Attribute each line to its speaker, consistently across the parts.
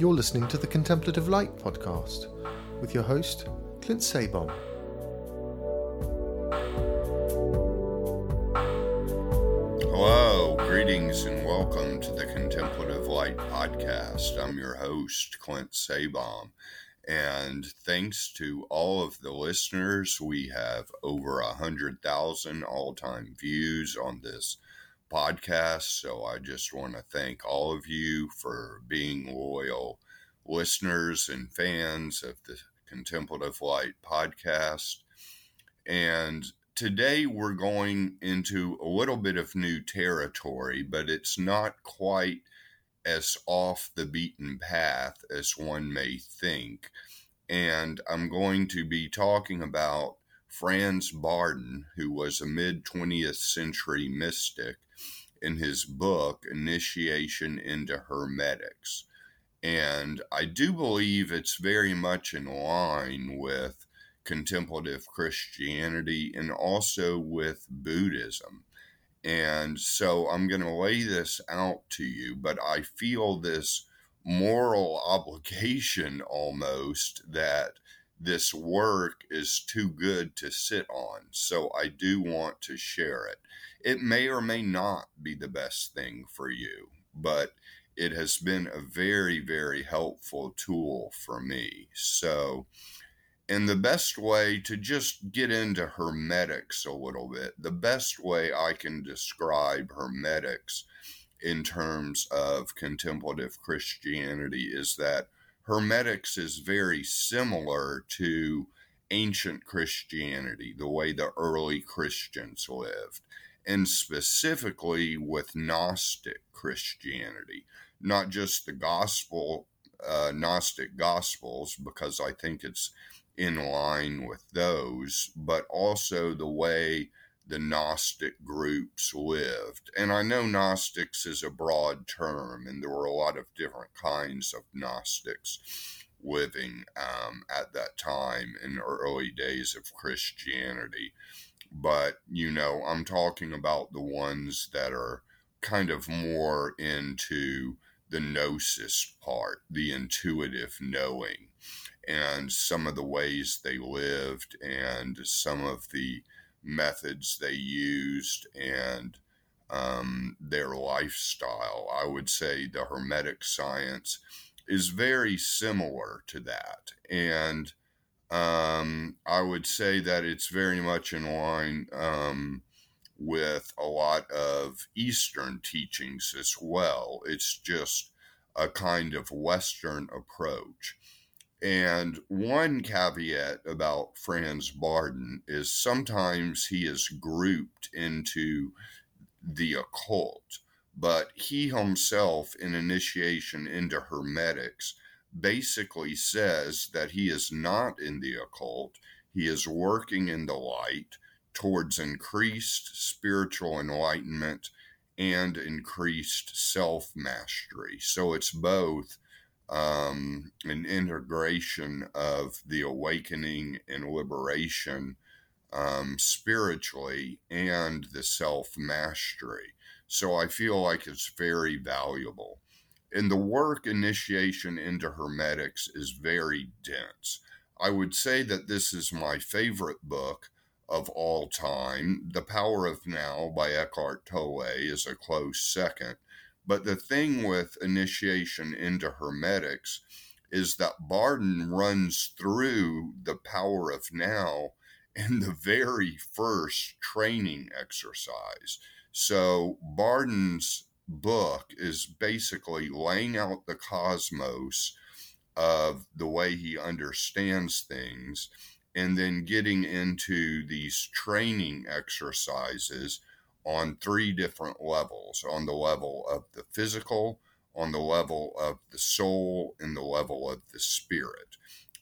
Speaker 1: You're listening to the Contemplative Light podcast with your host, Clint Sabom.
Speaker 2: Hello, greetings, and welcome to the Contemplative Light podcast. I'm your host, Clint Sabom. And thanks to all of the listeners, we have over a hundred thousand all-time views on this podcast. So I just want to thank all of you for being loyal listeners and fans of the Contemplative Light podcast. And today we're going into a little bit of new territory, but it's not quite as off the beaten path as one may think. And I'm going to be talking about Franz Bardon, who was a mid 20th century mystic, in his book, Initiation into Hermetics. And I do believe it's very much in line with contemplative Christianity and also with Buddhism. And so I'm going to lay this out to you, but I feel this moral obligation almost that this work is too good to sit on. So I do want to share it. It may or may not be the best thing for you, but it has been a very, very helpful tool for me. So, and the best way to just get into hermetics a little bit, the best way I can describe hermetics in terms of contemplative Christianity is that Hermetics is very similar to ancient Christianity, the way the early Christians lived, and specifically with Gnostic Christianity, not just the gospel, uh, Gnostic gospels, because I think it's in line with those, but also the way the Gnostic groups lived. And I know Gnostics is a broad term, and there were a lot of different kinds of Gnostics living um, at that time in the early days of Christianity. But, you know, I'm talking about the ones that are kind of more into the gnosis part, the intuitive knowing, and some of the ways they lived and some of the methods they used and um, their lifestyle. I would say the Hermetic science is very similar to that. And um, I would say that it's very much in line um, with a lot of Eastern teachings as well. It's just a kind of Western approach. And one caveat about Franz Bardon is sometimes he is grouped into the occult, but he himself, in Initiation into Hermetics, basically says that he is not in the occult, he is working in the light towards increased spiritual enlightenment and increased self mastery. So it's both um, an integration of the awakening and liberation um, spiritually and the self mastery. So I feel like it's very valuable. And the work initiation into Hermetics is very dense. I would say that this is my favorite book of all time. The Power of Now by Eckhart Tolle is a close second. But the thing with initiation into Hermetics is that Bardon runs through the power of now in the very first training exercise. So Bardon's book is basically laying out the cosmos of the way he understands things and then getting into these training exercises on three different levels on the level of the physical, on the level of the soul, and the level of the spirit.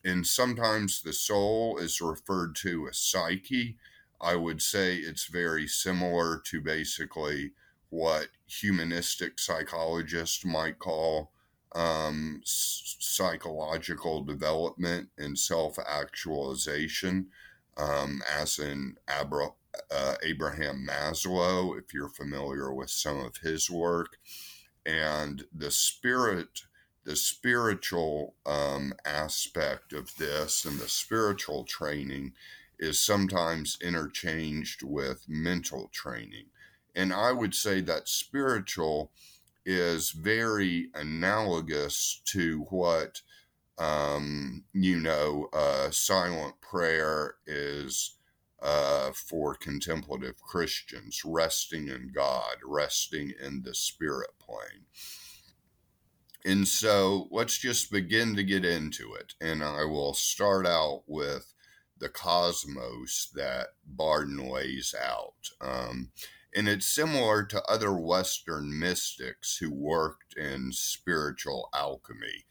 Speaker 2: And sometimes the soul is referred to as psyche. I would say it's very similar to basically what humanistic psychologists might call um, psychological development and self actualization, um, as in Abra- uh, Abraham Maslow, if you're familiar with some of his work. And the spirit, the spiritual um, aspect of this and the spiritual training is sometimes interchanged with mental training. And I would say that spiritual is very analogous to what, um, you know, uh, silent prayer is uh, for contemplative Christians, resting in God, resting in the spirit plane. And so let's just begin to get into it. And I will start out with the cosmos that Bardon lays out. Um, and it's similar to other Western mystics who worked in spiritual alchemy.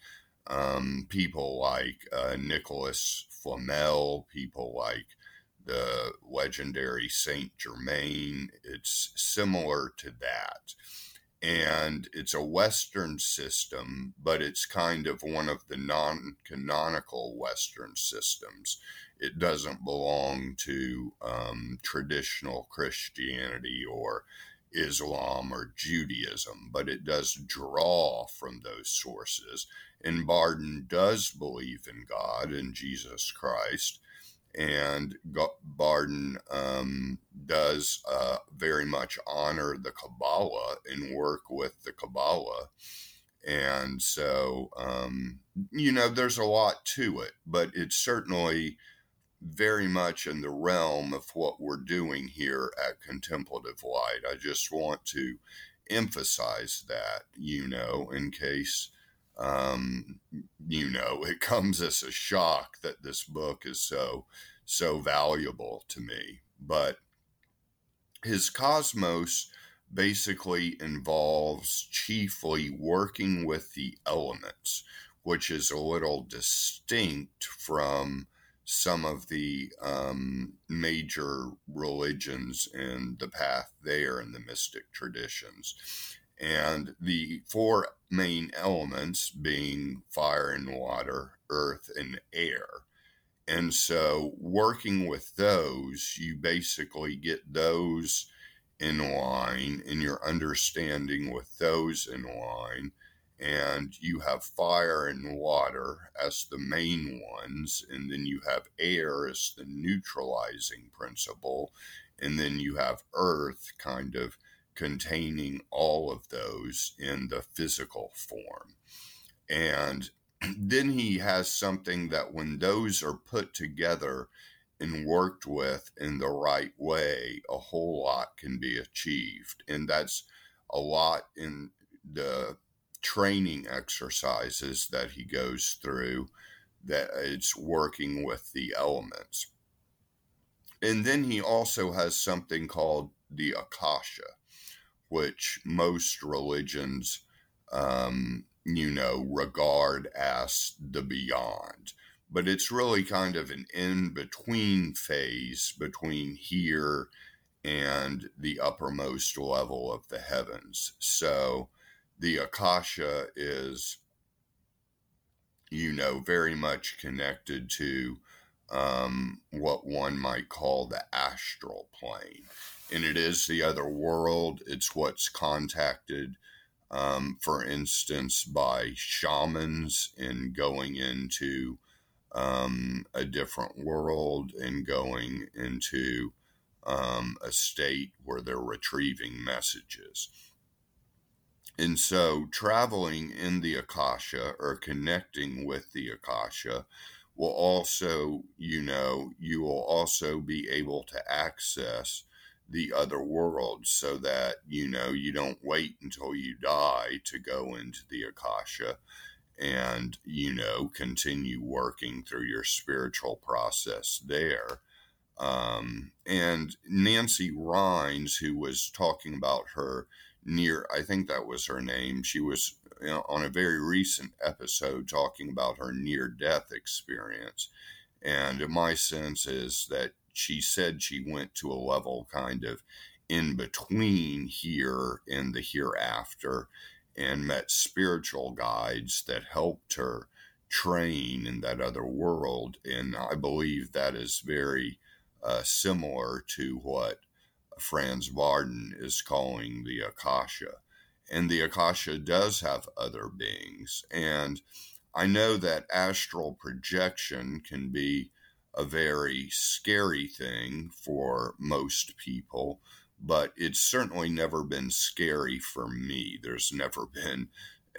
Speaker 2: Um, people like uh, Nicholas Flamel, people like the legendary Saint Germain. It's similar to that and it's a Western system, but it's kind of one of the non canonical Western systems. It doesn't belong to um, traditional Christianity or Islam or Judaism, but it does draw from those sources. And Bardon does believe in God and Jesus Christ and Bardon um, does uh, very much honor the Kabbalah and work with the Kabbalah. And so, um, you know, there's a lot to it, but it's certainly very much in the realm of what we're doing here at Contemplative Light. I just want to emphasize that, you know, in case um, you know, it comes as a shock that this book is so, so valuable to me. But his cosmos basically involves chiefly working with the elements, which is a little distinct from some of the um, major religions in the path there in the mystic traditions and the four main elements being fire and water, earth and air. And so, working with those, you basically get those in line and your understanding with those in line. And you have fire and water as the main ones, and then you have air as the neutralizing principle, and then you have earth kind of containing all of those in the physical form. And then he has something that when those are put together and worked with in the right way, a whole lot can be achieved. And that's a lot in the training exercises that he goes through that it's working with the elements. And then he also has something called the Akasha which most religions, um, you know, regard as the beyond. But it's really kind of an in between phase between here and the uppermost level of the heavens. So the Akasha is, you know, very much connected to um, what one might call the astral plane and it is the other world. It's what's contacted, um, for instance, by shamans in going into um, a different world and going into um, a state where they're retrieving messages. And so, traveling in the Akasha or connecting with the Akasha will also, you know, you will also be able to access the other world so that you know you don't wait until you die to go into the akasha and you know continue working through your spiritual process there. Um, and nancy rhines who was talking about her near i think that was her name she was you know, on a very recent episode talking about her near death experience. And my sense is that she said she went to a level kind of in between here and the hereafter and met spiritual guides that helped her train in that other world. And I believe that is very uh, similar to what Franz Bardon is calling the Akasha. and the Akasha does have other beings. And I know that astral projection can be a very scary thing for most people, but it's certainly never been scary for me. There's never been,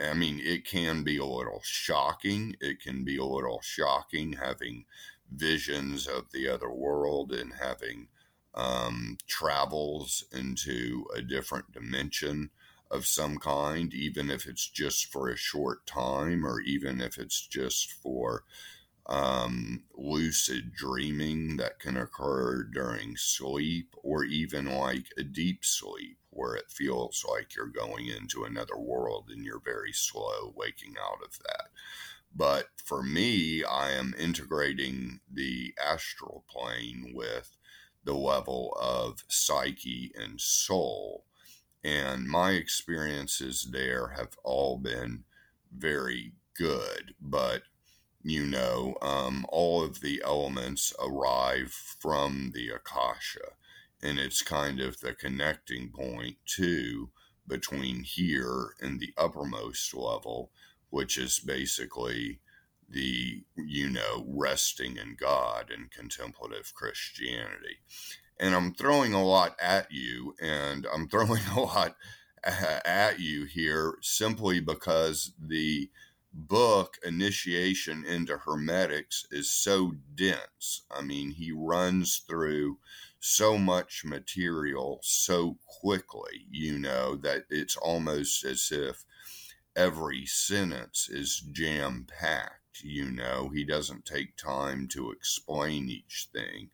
Speaker 2: I mean, it can be a little shocking. It can be a little shocking having visions of the other world and having um, travels into a different dimension of some kind, even if it's just for a short time or even if it's just for um, lucid dreaming that can occur during sleep or even like a deep sleep where it feels like you're going into another world and you're very slow waking out of that. But for me, I am integrating the astral plane with the level of psyche and soul and my experiences there have all been very good. But, you know, um, all of the elements arrive from the Akasha. And it's kind of the connecting point, too, between here and the uppermost level, which is basically the, you know, resting in God and contemplative Christianity and I'm throwing a lot at you, and I'm throwing a lot at you here simply because the book initiation into hermetics is so dense. I mean he runs through so much material so quickly you know that it's almost as if every sentence is jam packed you know. He doesn't take time to explain each thing.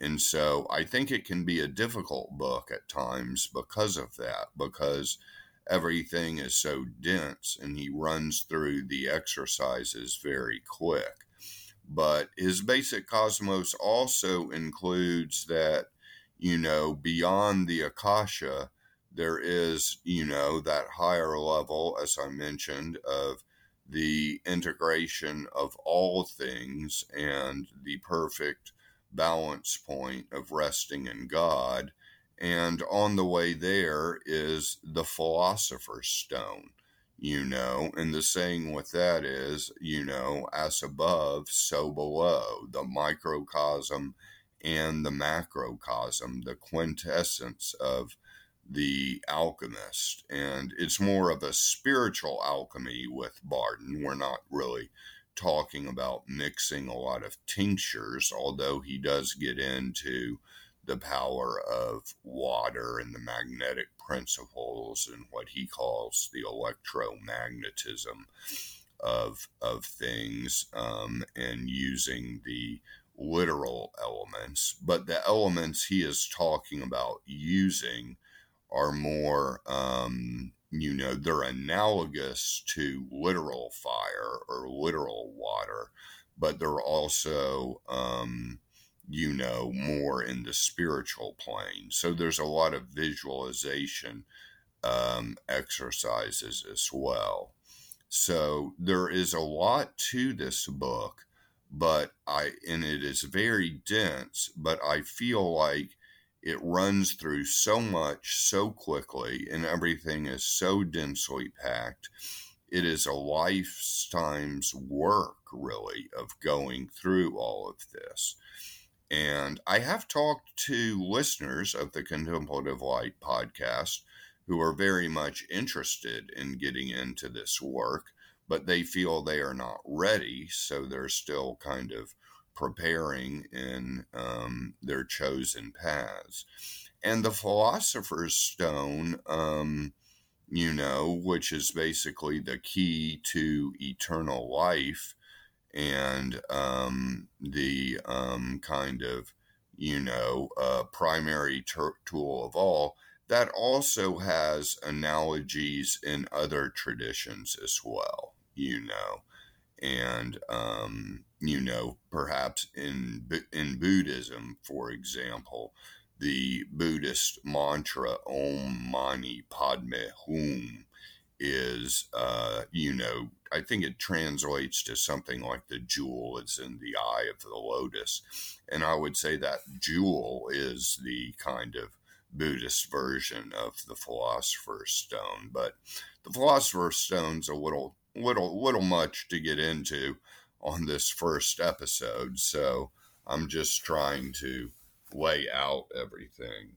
Speaker 2: And so I think it can be a difficult book at times because of that, because everything is so dense and he runs through the exercises very quick. But his basic cosmos also includes that, you know, beyond the Akasha, there is, you know, that higher level, as I mentioned, of the integration of all things and the perfect balance point of resting in God. And on the way there is the philosopher's stone, you know, and the saying with that is, you know, as above, so below, the microcosm and the macrocosm, the quintessence of the alchemist. And it's more of a spiritual alchemy with Bardon. We're not really talking about mixing a lot of tinctures, although he does get into the power of water and the magnetic principles and what he calls the electromagnetism of of things um, and using the literal elements. But the elements he is talking about using are more um, you know, they're analogous to literal fire or literal water, but they're also, um, you know, more in the spiritual plane. So there's a lot of visualization um, exercises as well. So there is a lot to this book, but I, and it is very dense, but I feel like it runs through so much so quickly and everything is so densely packed it is a lifetime's work really of going through all of this and i have talked to listeners of the contemplative light podcast who are very much interested in getting into this work but they feel they are not ready so they're still kind of preparing in um, their chosen paths. And the Philosopher's Stone, um, you know, which is basically the key to eternal life and um, the um, kind of, you know, uh, primary ter- tool of all, that also has analogies in other traditions as well, you know? And um, you know perhaps in in Buddhism, for example, the Buddhist mantra Om Mani Padme Hum is uh, you know I think it translates to something like the jewel is in the eye of the lotus, and I would say that jewel is the kind of Buddhist version of the Philosopher's Stone. But the Philosopher's Stone's a little, little, little much to get into on this first episode. So I'm just trying to lay out everything.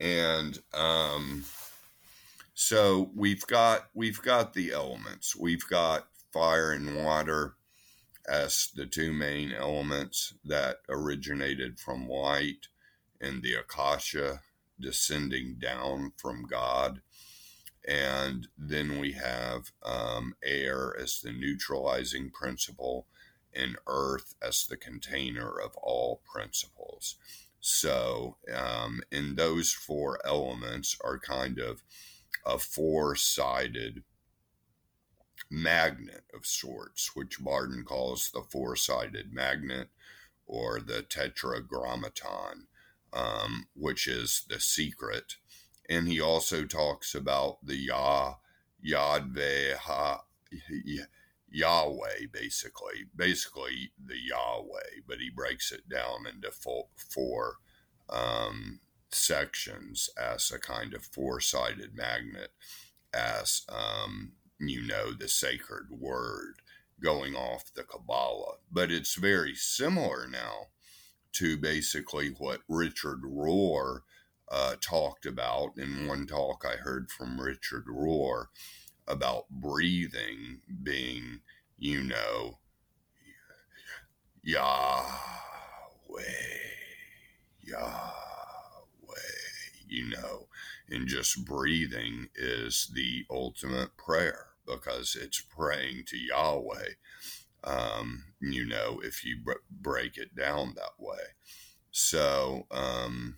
Speaker 2: And um, so we've got we've got the elements. We've got fire and water as the two main elements that originated from light and the akasha descending down from God. And then we have um, air as the neutralizing principle and earth as the container of all principles. So, um, in those four elements are kind of a four sided magnet of sorts, which Bardon calls the four sided magnet or the tetragrammaton, um, which is the secret. And he also talks about the Yah, Yadve, ha, Yahweh, basically, basically the Yahweh, but he breaks it down into four, four um, sections as a kind of four sided magnet, as um, you know, the sacred word going off the Kabbalah. But it's very similar now to basically what Richard Rohr uh, talked about in one talk I heard from Richard Rohr about breathing being, you know, Yahweh, Yahweh, you know, and just breathing is the ultimate prayer because it's praying to Yahweh. Um, you know, if you break it down that way. So, um,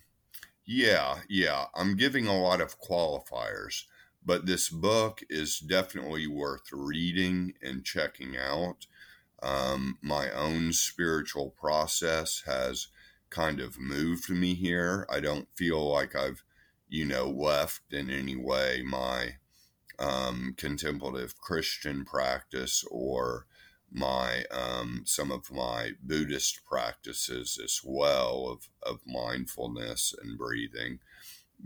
Speaker 2: yeah, yeah, I'm giving a lot of qualifiers, but this book is definitely worth reading and checking out. Um, my own spiritual process has kind of moved me here. I don't feel like I've, you know, left in any way my um, contemplative Christian practice or my um, some of my Buddhist practices as well of, of mindfulness and breathing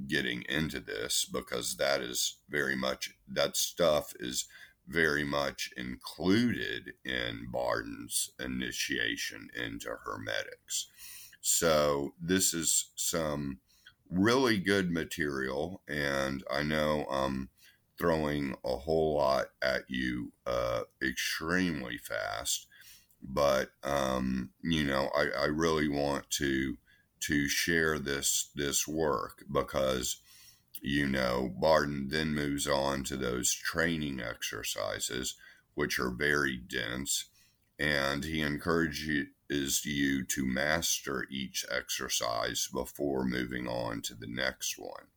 Speaker 2: getting into this because that is very much that stuff is very much included in Bardon's initiation into hermetics. So this is some really good material and I know I'm throwing a whole lot at you uh, extremely fast. But um, you know, I, I really want to to share this this work because you know Bardon then moves on to those training exercises, which are very dense, and he encourages you to master each exercise before moving on to the next one.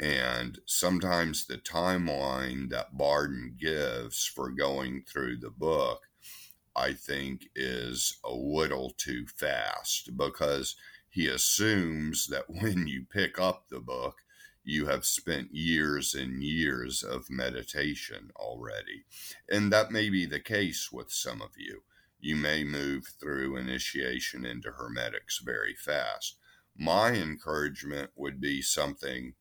Speaker 2: And sometimes the timeline that Bardon gives for going through the book, I think, is a little too fast because he assumes that when you pick up the book, you have spent years and years of meditation already. And that may be the case with some of you. You may move through initiation into Hermetics very fast. My encouragement would be something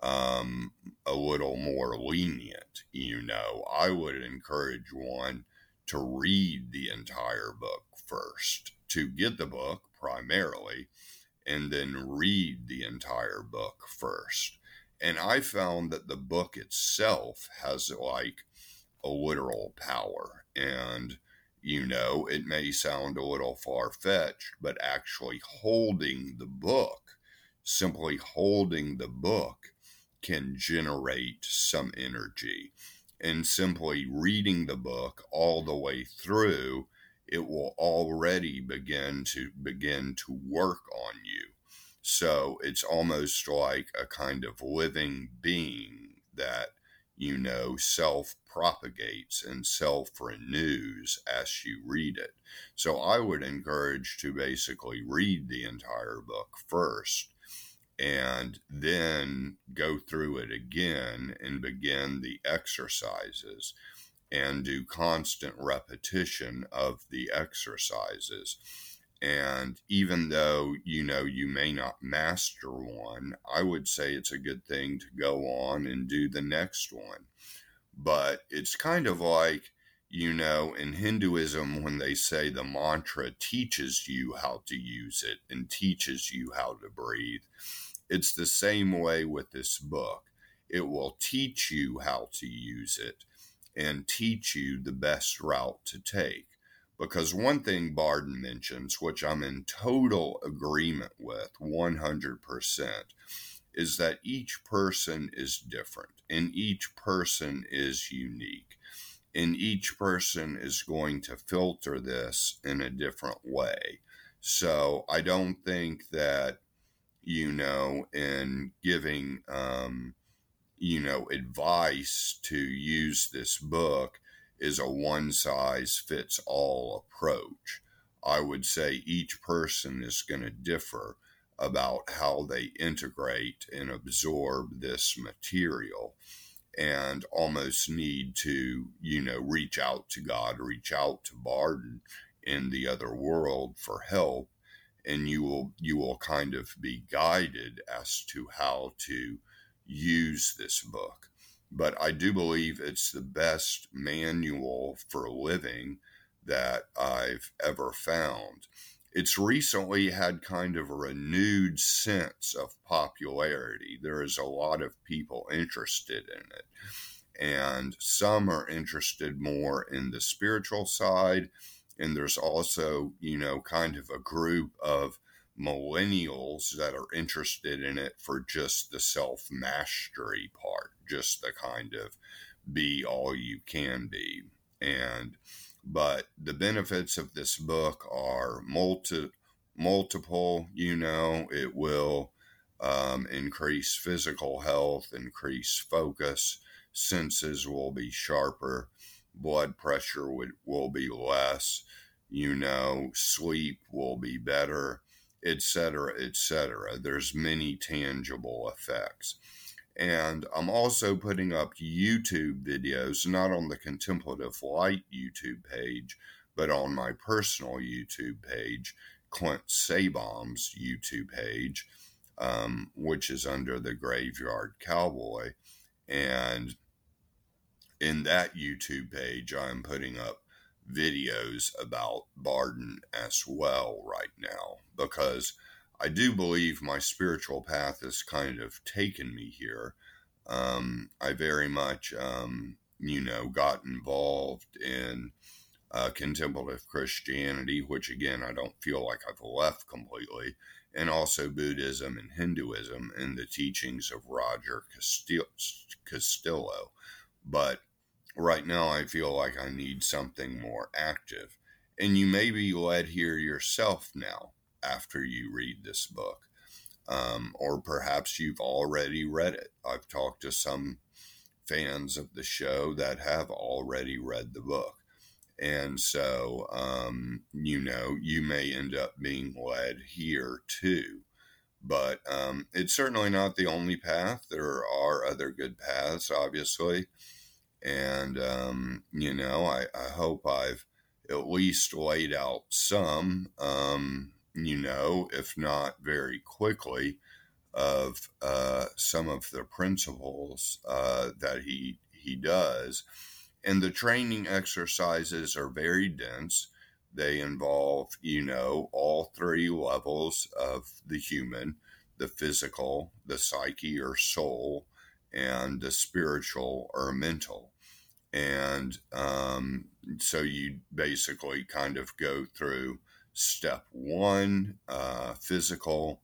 Speaker 2: um, a little more lenient. You know, I would encourage one to read the entire book first, to get the book primarily, and then read the entire book first. And I found that the book itself has like a literal power. And, you know, it may sound a little far fetched, but actually holding the book, simply holding the book, can generate some energy. And simply reading the book all the way through, it will already begin to begin to work on you. So it's almost like a kind of living being that, you know, self propagates and self renews as you read it. So I would encourage to basically read the entire book first and then go through it again and begin the exercises and do constant repetition of the exercises. And even though, you know, you may not master one, I would say it's a good thing to go on and do the next one. But it's kind of like, you know, in Hinduism, when they say the mantra teaches you how to use it and teaches you how to breathe, it's the same way with this book. It will teach you how to use it and teach you the best route to take. Because one thing Bardon mentions, which I'm in total agreement with 100%, is that each person is different and each person is unique. And each person is going to filter this in a different way. So I don't think that, you know, in giving, um, you know, advice to use this book, is a one size fits all approach. I would say each person is going to differ about how they integrate and absorb this material and almost need to, you know, reach out to God, reach out to Bardon in the other world for help and you will you will kind of be guided as to how to use this book but I do believe it's the best manual for living that I've ever found. It's recently had kind of a renewed sense of popularity. There is a lot of people interested in it. And some are interested more in the spiritual side. And there's also, you know, kind of a group of millennials that are interested in it for just the self mastery part, just the kind of be all you can be. And, but the benefits of this book are multi, multiple, you know, it will um, increase physical health, increase focus, senses will be sharper, blood pressure would, will be less, you know, sleep will be better etc., etc. There's many tangible effects. And I'm also putting up YouTube videos, not on the Contemplative Light YouTube page, but on my personal YouTube page, Clint Sabom's YouTube page, um, which is under the Graveyard Cowboy. And in that YouTube page, I'm putting up videos about Bardon as well right now because I do believe my spiritual path has kind of taken me here. Um, I very much, um, you know, got involved in uh, contemplative Christianity, which again, I don't feel like I've left completely, and also Buddhism and Hinduism and the teachings of Roger Castillo. But right now I feel like I need something more active. And you may be led here yourself now after you read this book. Um, or perhaps you've already read it. I've talked to some fans of the show that have already read the book. And so, um, you know, you may end up being led here too. But um, it's certainly not the only path. There are other good paths, obviously. And, um, you know, I, I hope I've at least laid out some, um, you know, if not very quickly, of uh, some of the principles uh, that he he does. And the training exercises are very dense. They involve, you know, all three levels of the human the physical, the psyche or soul, and the spiritual or mental. And um, so you basically kind of go through step one uh, physical,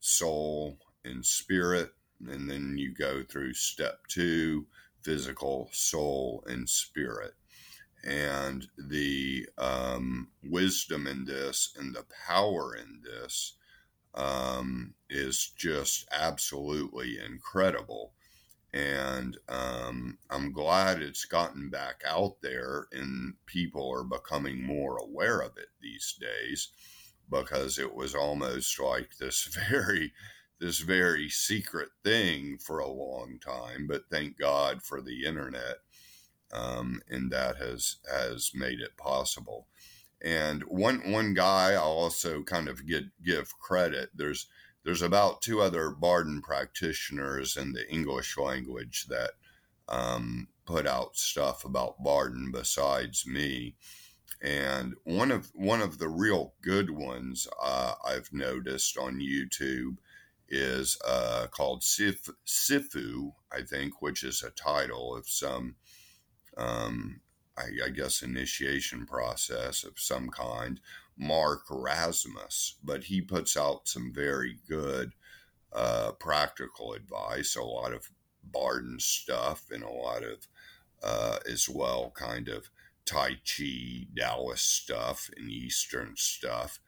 Speaker 2: soul, and spirit. And then you go through step two physical, soul, and spirit. And the um, wisdom in this and the power in this um, is just absolutely incredible. And um, I'm glad it's gotten back out there and people are becoming more aware of it these days because it was almost like this very this very secret thing for a long time but thank god for the internet um, and that has has made it possible And one one guy I'll also kind of get give credit. There's there's about two other Bardon practitioners in the English language that um, put out stuff about Bardon besides me. And one of one of the real good ones uh, I've noticed on YouTube is uh, called Sif, Sifu, I think, which is a title of some, um, I, I, guess, initiation process of some kind. Mark Rasmus, but he puts out some very good uh, practical advice, a lot of Bardon stuff, and a lot of uh, as well kind of Tai Chi, Taoist stuff, and Eastern stuff.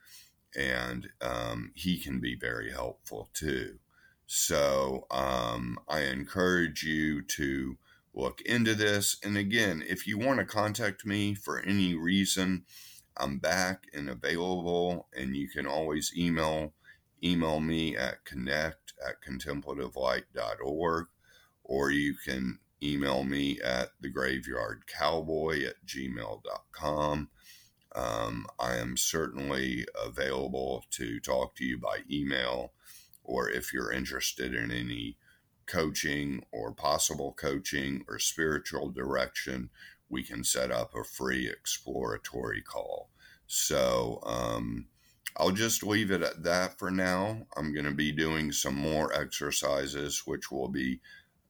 Speaker 2: And um, he can be very helpful too. So um, I encourage you to look into this. And again, if you want to contact me for any reason, I'm back and available, and you can always email email me at connect at contemplativelight.org, or you can email me at thegraveyardcowboy at gmail.com. Um, I am certainly available to talk to you by email, or if you're interested in any coaching or possible coaching or spiritual direction, we can set up a free exploratory call. So um, I'll just leave it at that for now. I'm going to be doing some more exercises, which will be,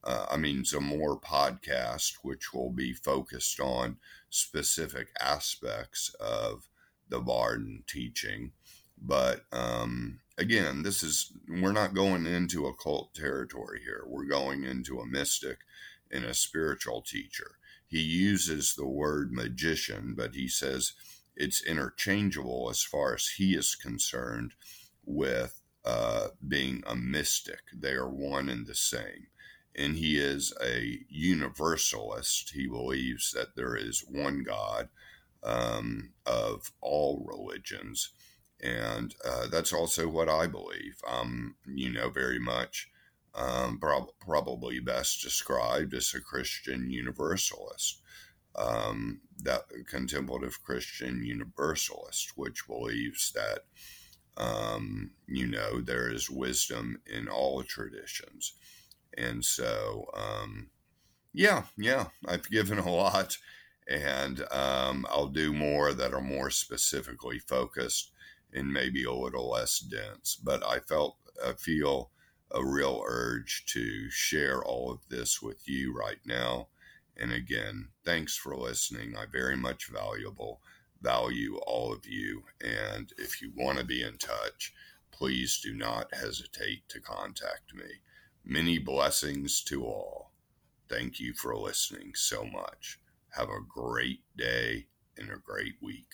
Speaker 2: uh, I mean, some more podcasts, which will be focused on specific aspects of the Bardon teaching. But um, again, this is, we're not going into occult territory here. We're going into a mystic and a spiritual teacher he uses the word magician, but he says it's interchangeable as far as he is concerned with uh, being a mystic. They are one and the same. And he is a universalist. He believes that there is one God um, of all religions. And uh, that's also what I believe. You know, very much um, prob- probably best described as a Christian universalist, um, that contemplative Christian universalist, which believes that um, you know there is wisdom in all traditions, and so um, yeah, yeah, I've given a lot, and um, I'll do more that are more specifically focused and maybe a little less dense. But I felt I feel a real urge to share all of this with you right now. And again, thanks for listening. I very much valuable value all of you. And if you want to be in touch, please do not hesitate to contact me. Many blessings to all. Thank you for listening so much. Have a great day and a great week.